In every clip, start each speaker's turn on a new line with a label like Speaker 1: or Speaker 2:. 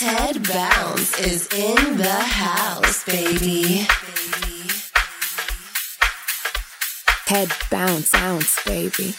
Speaker 1: Ted Bounce is in the house, baby.
Speaker 2: Head bounce, bounce, baby.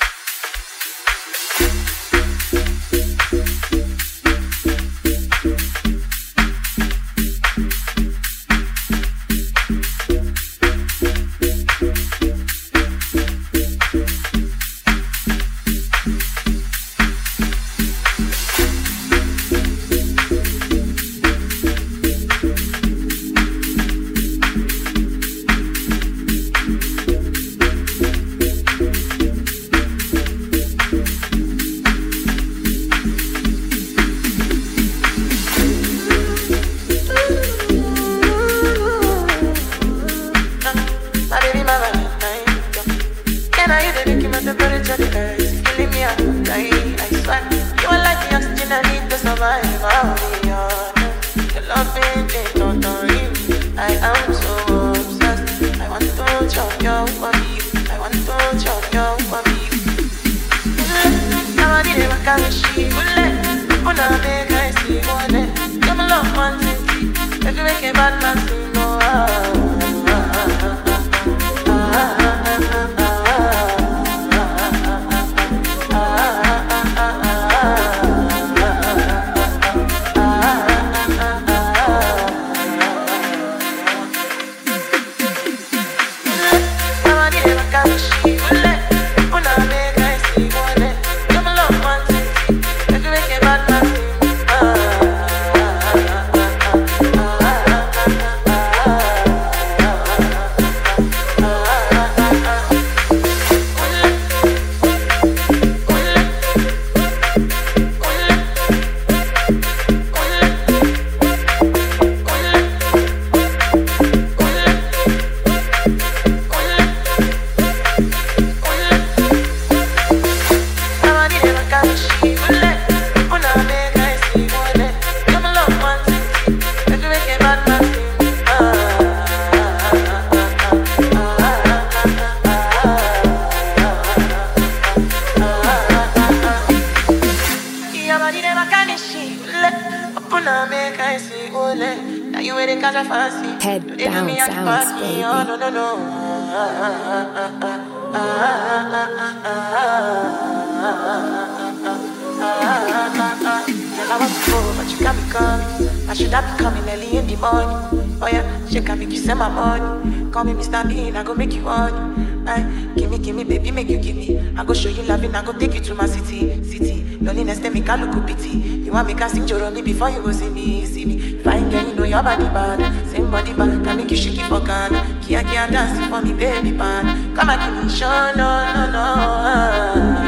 Speaker 3: Before you go see me, see me. Fine girl, you know your body bad. Same body bad, can make you shake it for Ghana. Kia kia dance for me, baby pan. Come and give me show, no, no, no.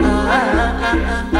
Speaker 4: Nobody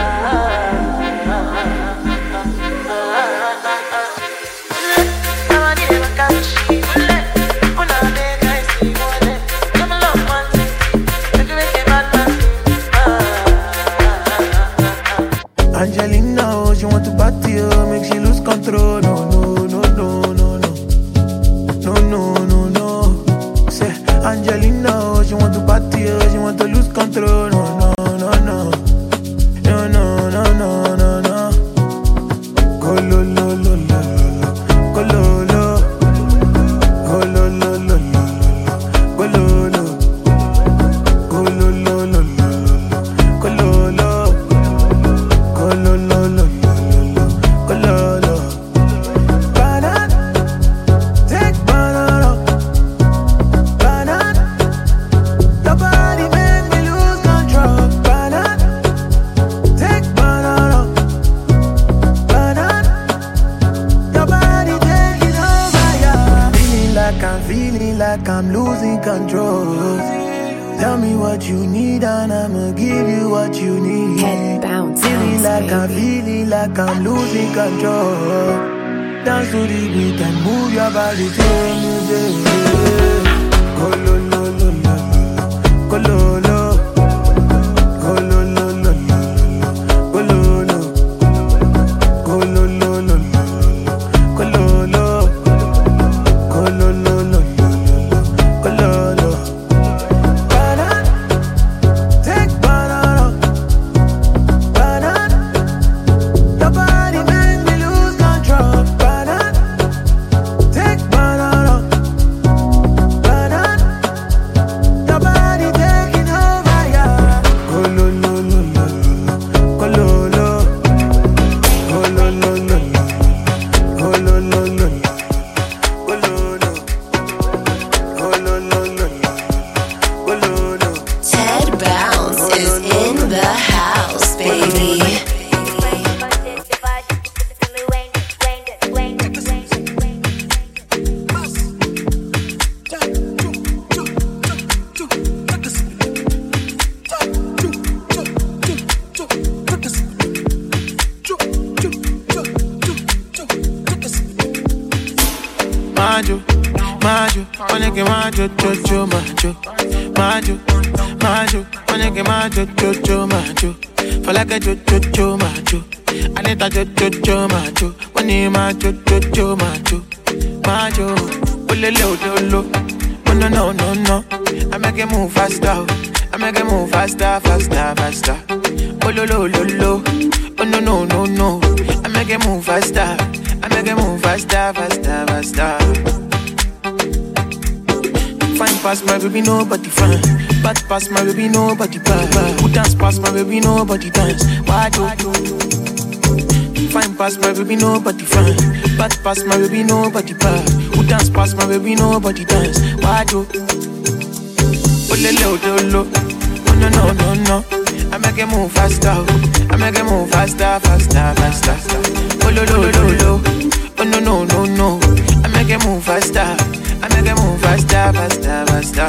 Speaker 4: nobody dance. Why do? Fine pass my baby, nobody fine. Bad pass my baby, nobody bad. Who dance past my baby, nobody dance. Why do? Oh, Olele odolo. Oh no no no no. I make it move faster. I make it move faster, faster, faster. Oh, ololo ololo. Oh no no no no. I make it move faster. I make it move faster, faster, faster.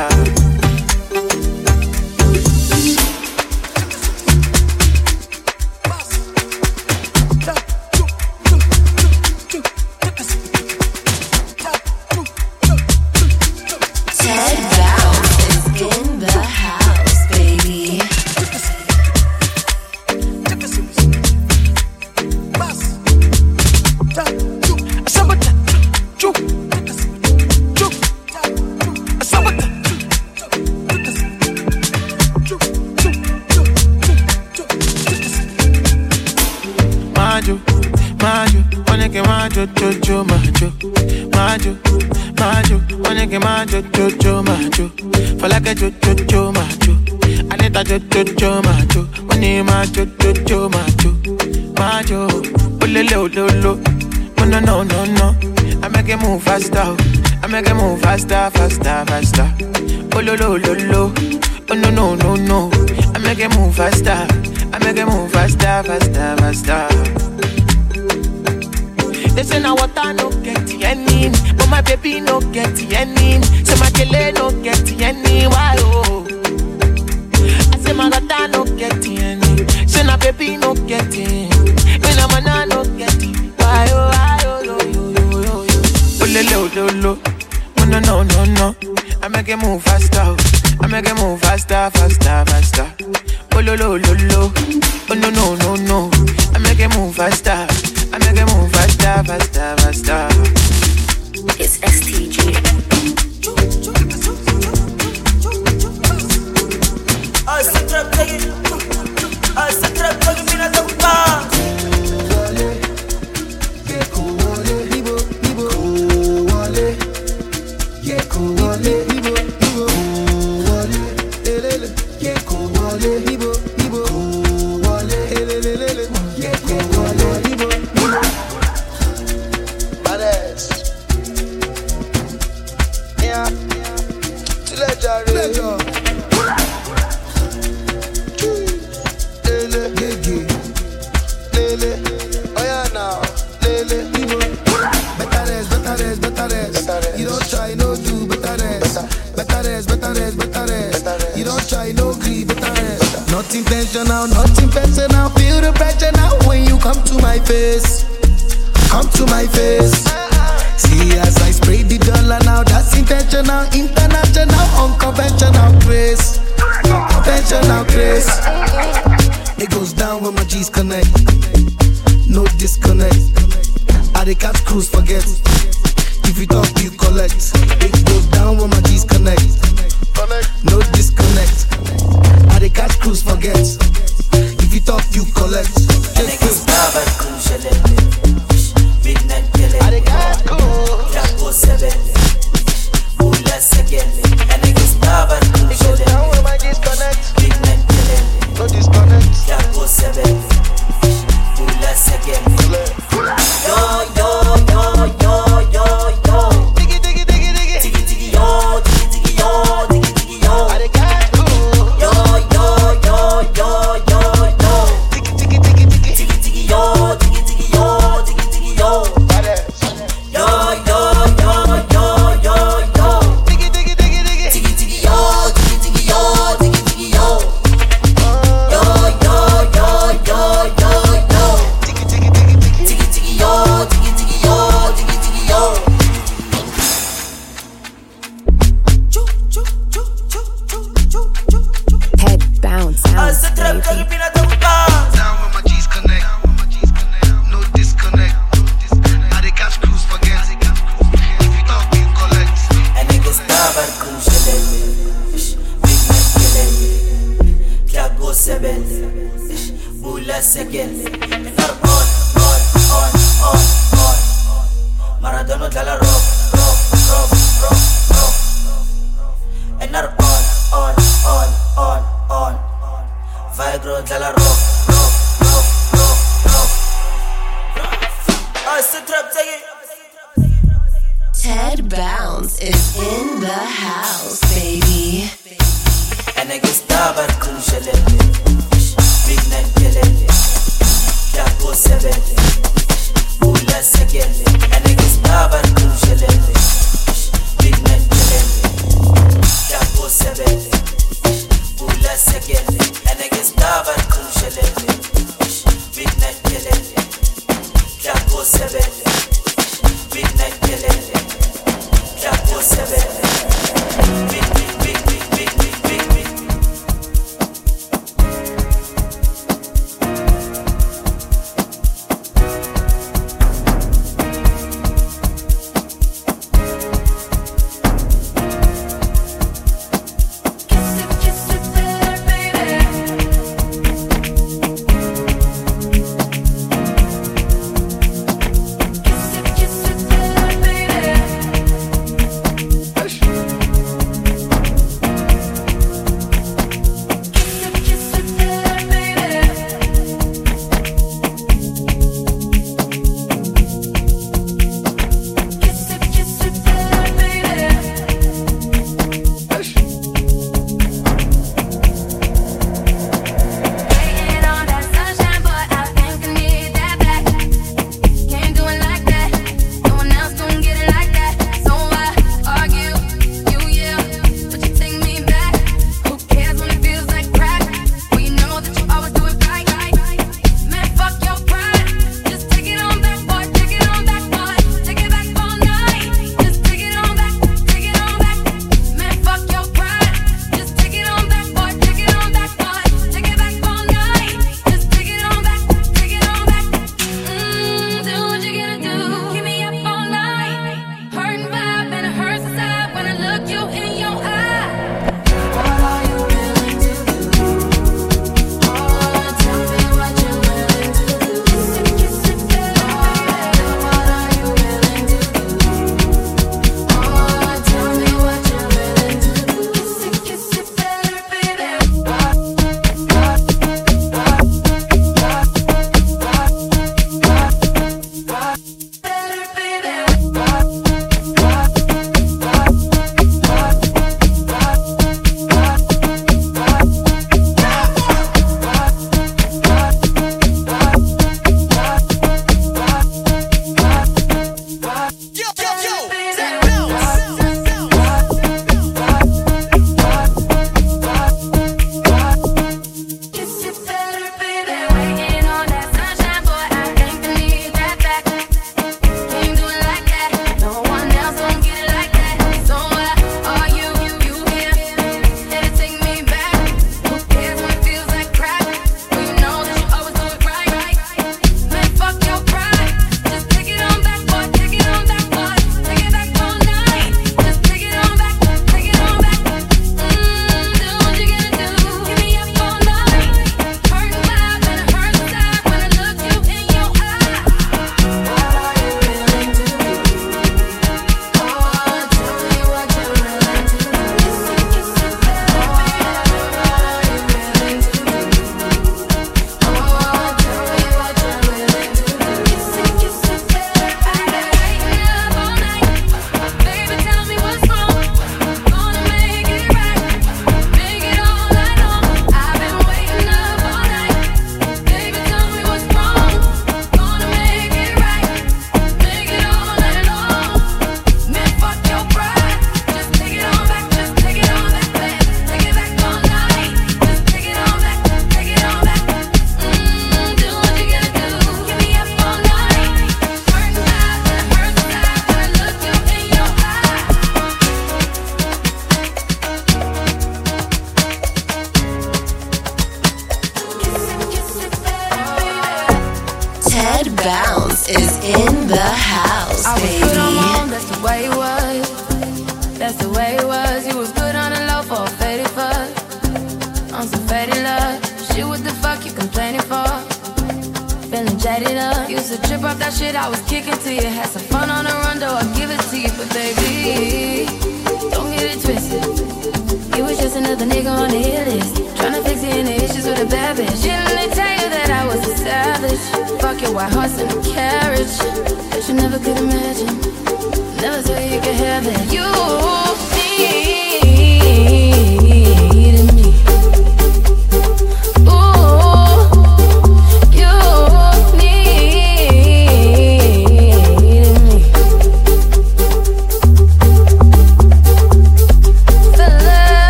Speaker 5: se ve.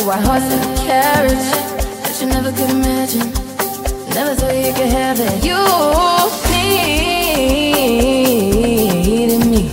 Speaker 5: a white horse and a carriage that you never could imagine. Never thought you could have it. You needed me.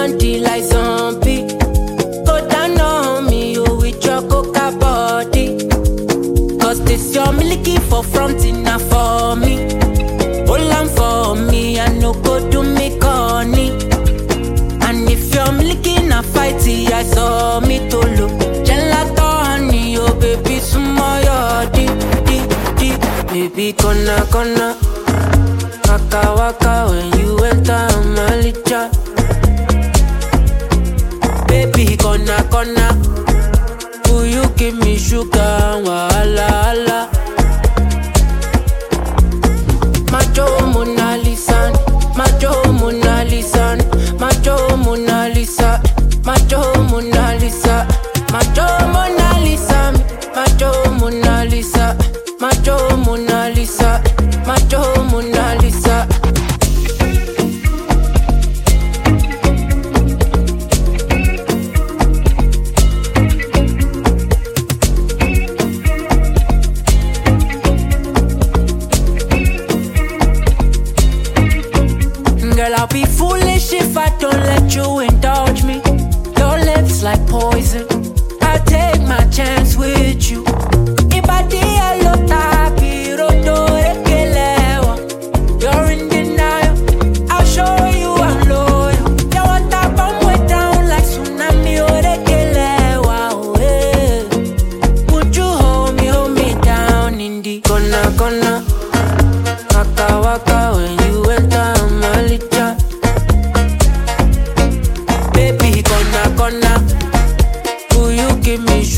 Speaker 5: Blondie like zombie. Go down on me, you with your coca body. Cause this your milky for fronting not for me. Hold on for me,
Speaker 6: I no go do me corny. And if your milky na fighty, I saw me to look. Gelato honey, oh baby, sumo your. Baby, gonna. Waka waka when you enter my licha be corner corner. Will you give me sugar? Wala ala. Macho Mona Lisa, Macho Mona Lisa, Macho Mona Lisa, Macho Mona Lisa, Macho Mona Lisa, Macho Mona Lisa, Macho Mona Lisa, Macho. Mona Lisa,
Speaker 7: macho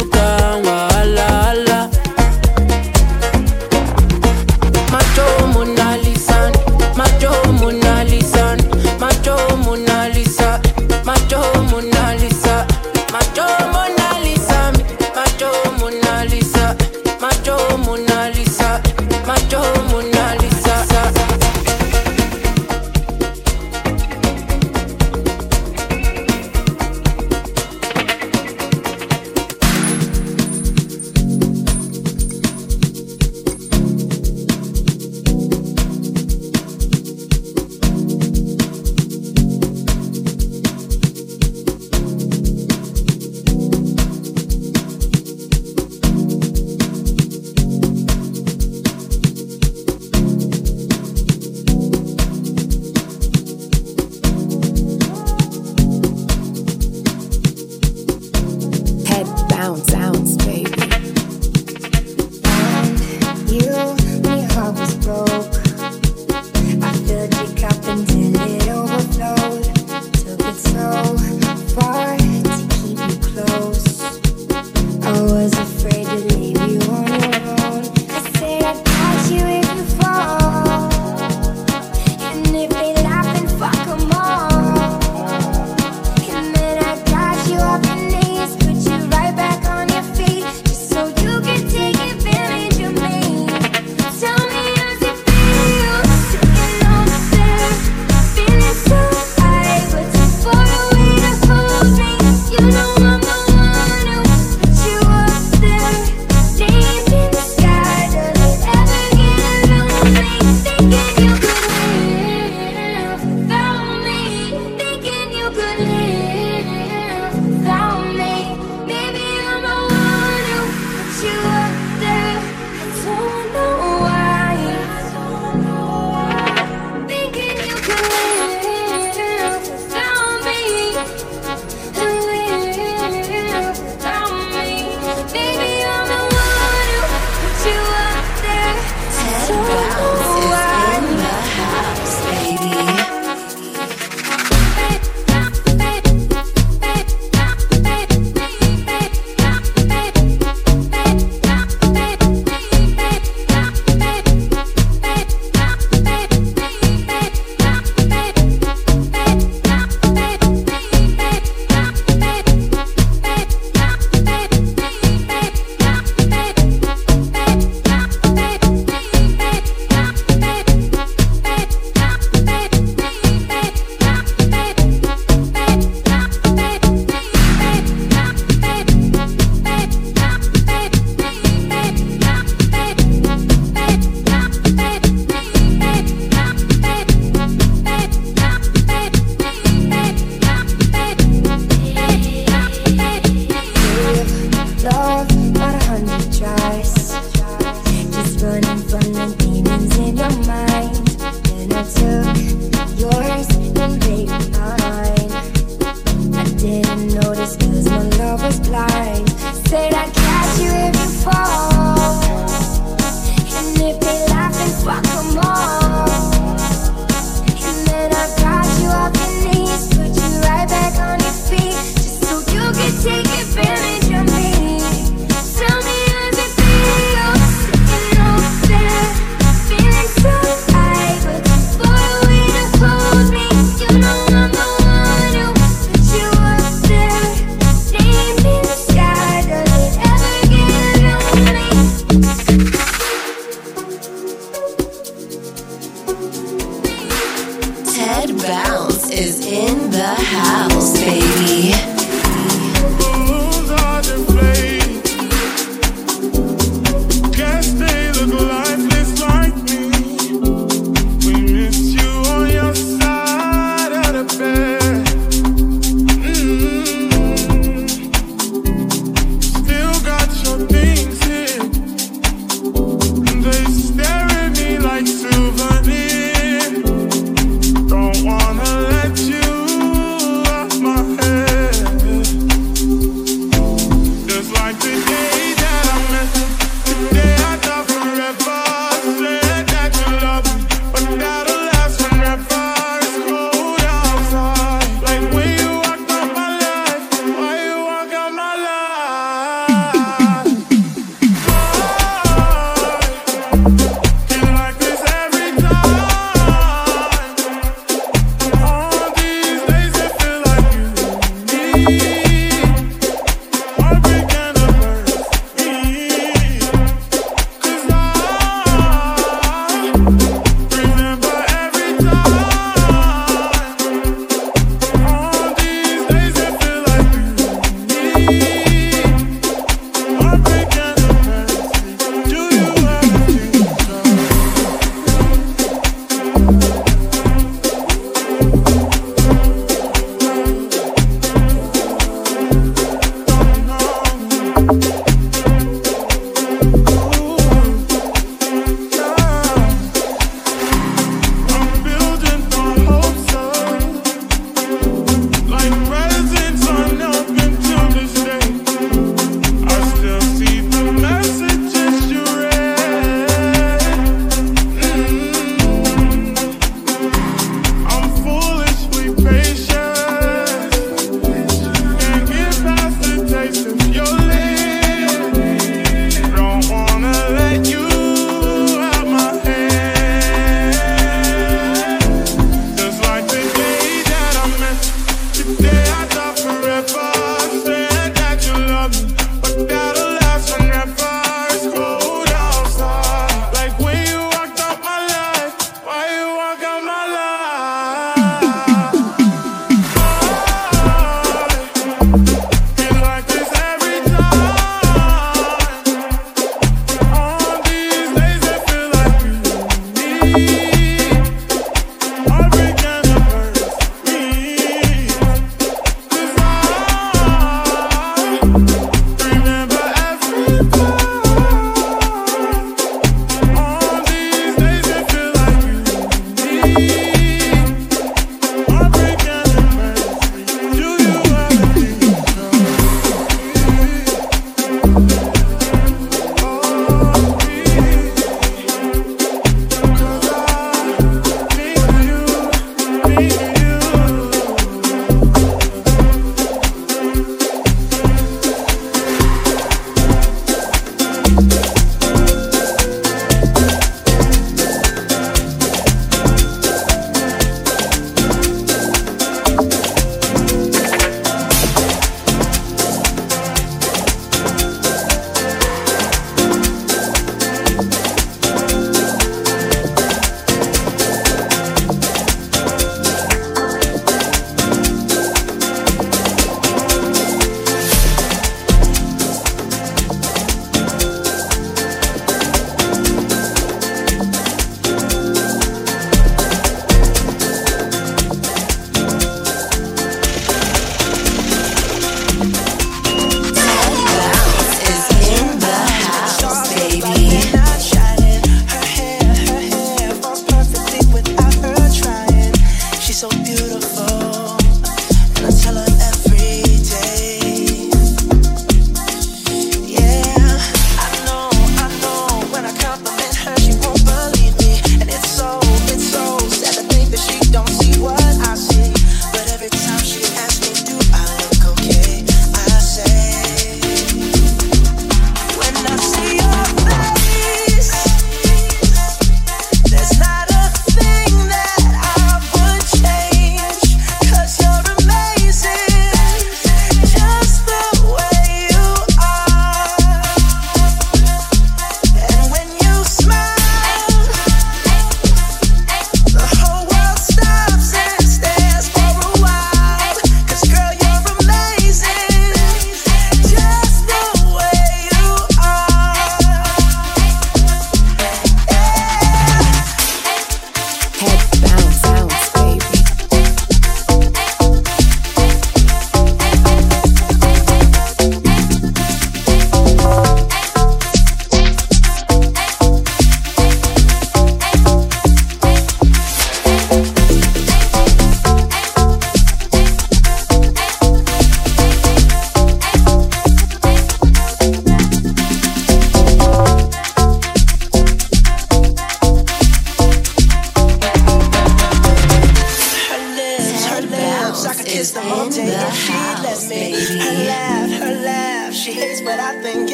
Speaker 7: give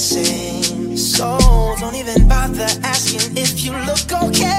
Speaker 7: Same. So don't even bother asking if you look okay.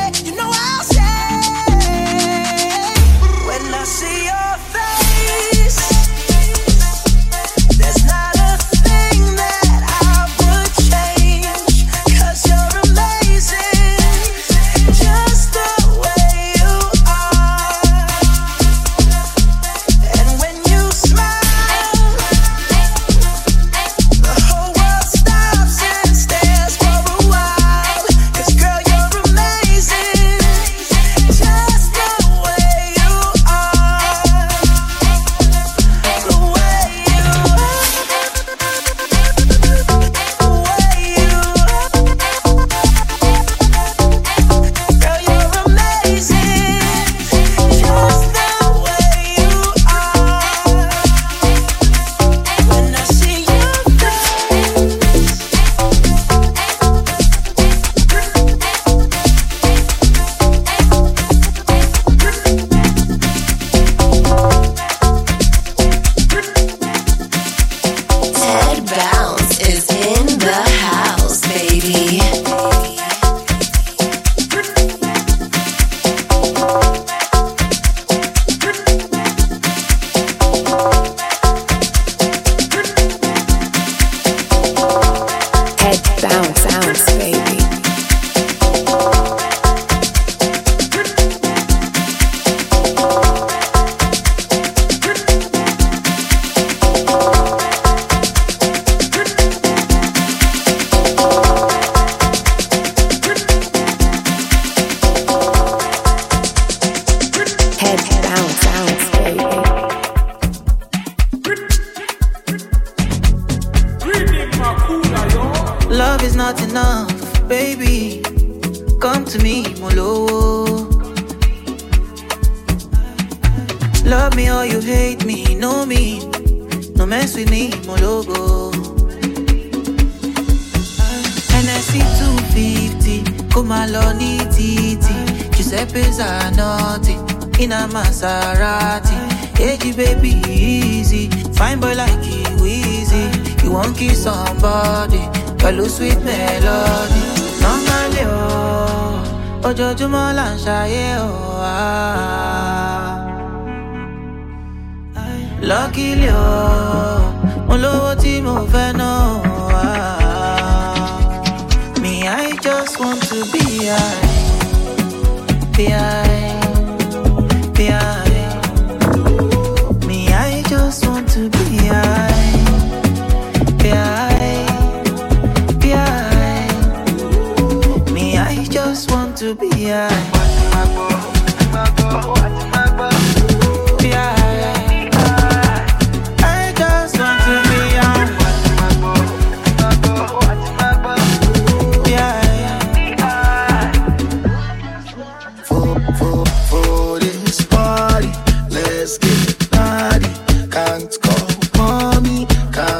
Speaker 7: maisha yeo oh, ah.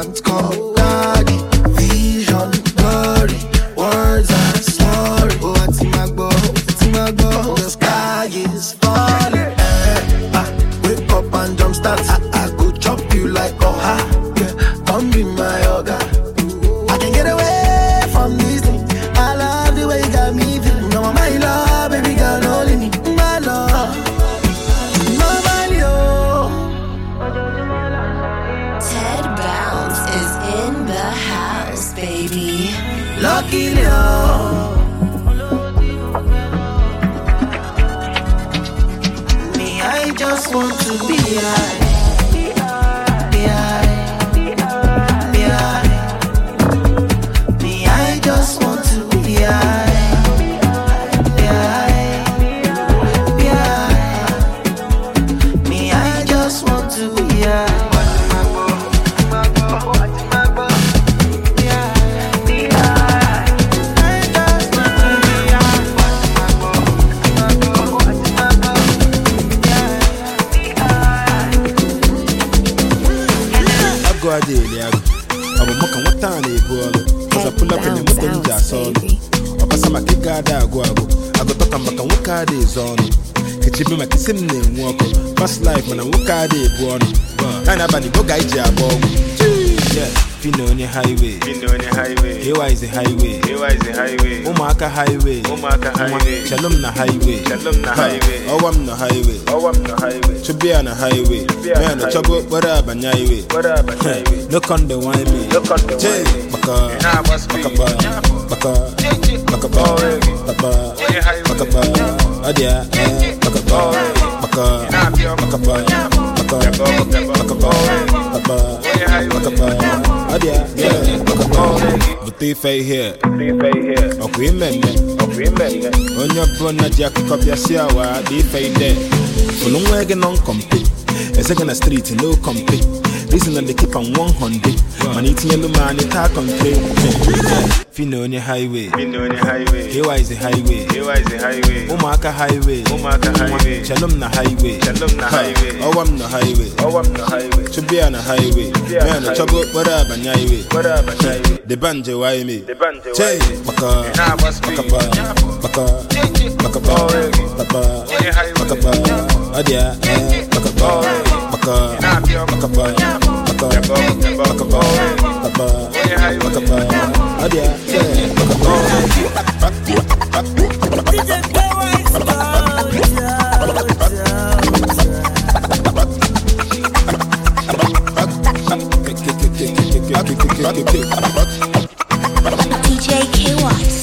Speaker 8: It's come.
Speaker 9: Abanye highway no conde wine me Jay, baka baka ba baka baka ba baka baka ba adia eh baka ba baka baka ba baka baka ba baka baka ba adia eh baka ba bute ife ihe ọkwa imemme onye ọbụla ji akụkọ bịa si awa dị ife ide fụlụ nwa gị nọ nkọmpe eze gị na streeti no kọmpe reason na dey keep on 100 mana itinyelu m anyị taa kọnkre fina onye highway. Kewa is a highway. Ụmụaka highway. Nwa, shalom na highway. Ha, ọwa m na highway. Chụbịa na highway. Ya na chọba okporo abanye highway. deba nje waye me? Chee maka maka ba maka maka ba baba maka ba ọdịa eh maka ba maka maka ba maka maka ba baba maka ba ọdịa eh maka ba
Speaker 10: DJ K Watts.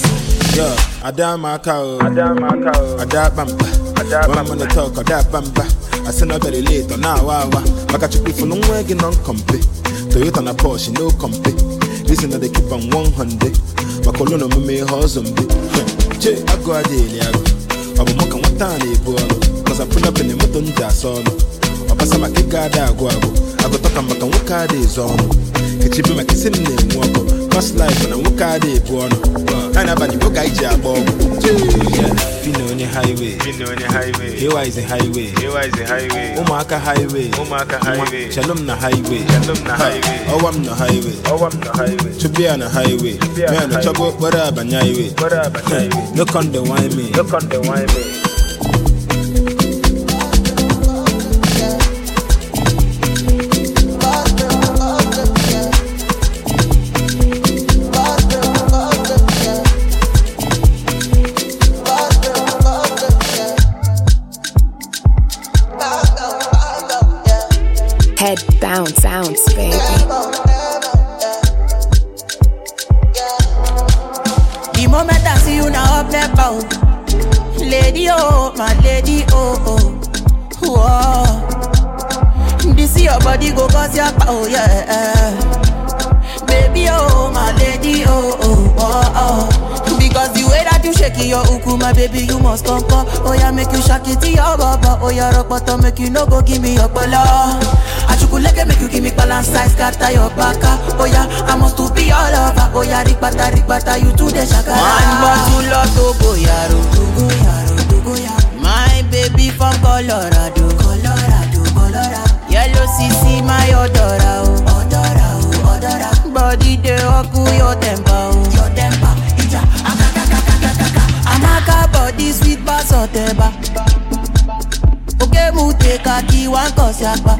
Speaker 9: I send a very late on now, wow, Maka chukwi for no way get on compe. Toyota na Porsche, no compe. Listen that they keep on 100. Makolono mume hozumbi. Hm. Che, I go a daily, I go. I'm a moka wata na ebu ọlụ. Cause I pull up in the moto nja asa ọnụ. Ọbasa maka ịga ada agụ agụ. Agụtọka maka nwoke adị ezo ọnụ. Echibe maka isi m na-enwu ọkụ. Past life na nwoke adị ebu ọnụ. Ya na abalị boga iji agba ọgwụ. Yeah, Fino onye highway. Ewa is a highway. ụmụaka highway. Nwa, shalom na highway. Ha, ọwa m na highway. Chụbịa na highway. Ya na chọba okporo abanye highway no conde wine me.
Speaker 11: Head
Speaker 2: Oh yeah, rock bottom, make you no go give me your bala. Achukuleke make you give me balance size, scatter your baka. Oh yeah, I must to be all over. Oh yeah, rikbata rikbata, you to the shakara. One bottle of Togo yaro, Togo yaro, Togo yaro. My baby from Colorado, Colorado, Colorado. Yellow CC, my odora, oh, odora, oh, odora. Body de oku your temper, oh, your temper. Ija, Amaka body sweet bass oteba. Oke mu take a key one cause yakpa.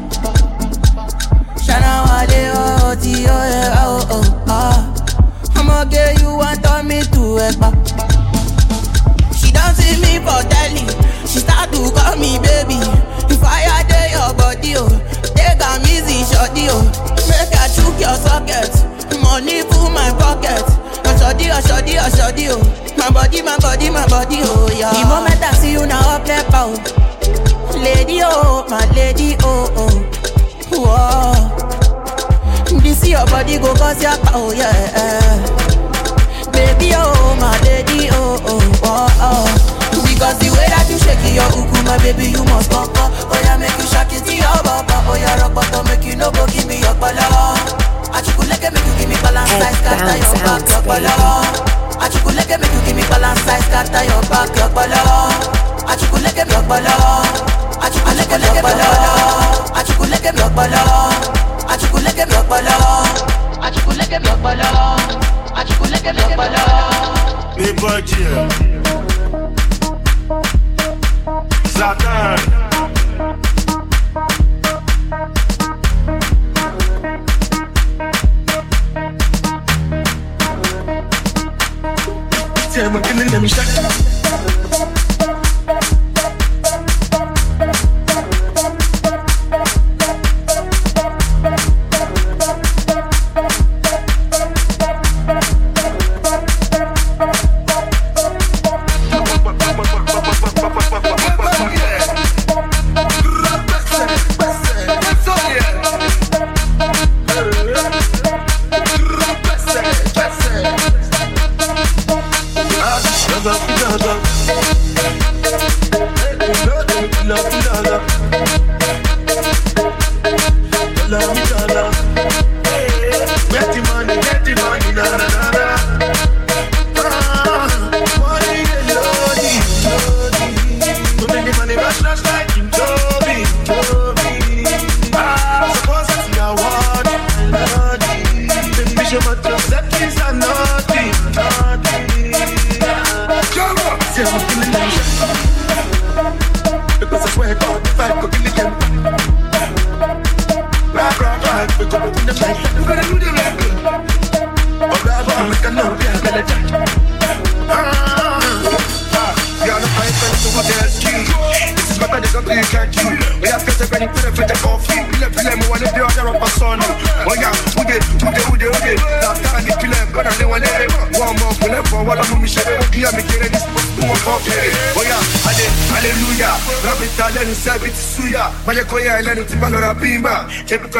Speaker 2: Shana wale oh ti oh yeah oh oh ah. I'ma get you want turn me to ekpa. She don't see me for telly. She start to call me baby. If I dey your body oh, take am easy shorty oh. Make I chook your socket. Money full my pocket. Oshodi, oshodi, oshodi oh. My body, my body, my body oh yeah. The moment I see you now lady, oh, my lady, oh, oh. Whoa. This your body go cause your oh yeah. Baby, oh, my lady, oh, oh, oh, oh. Because the way that you shake it, your uku, my baby, you must pop up. Oh yeah, make you shake it to your papa. Oh yeah, rock bottom, make you no go give me your color. Achukuleke make you give me balance size, scatter your back, your polo. Achukuleke make you give me balance size, scatter your back, your polo. Achukuleke your polo. Achukuleke, pala. Achukuleke, pala. Achukuleke,
Speaker 12: can you?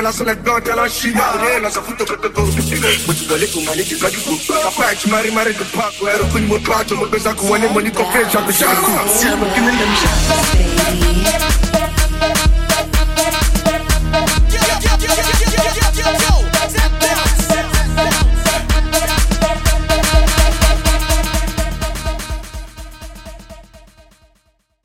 Speaker 13: fella, so let go, tell her she got real as a foot of the ghost. But you got little money, you got you go. I fight, marry, marry the park, where open more part of the best I go, and money, confess, I'm a shark. Baby.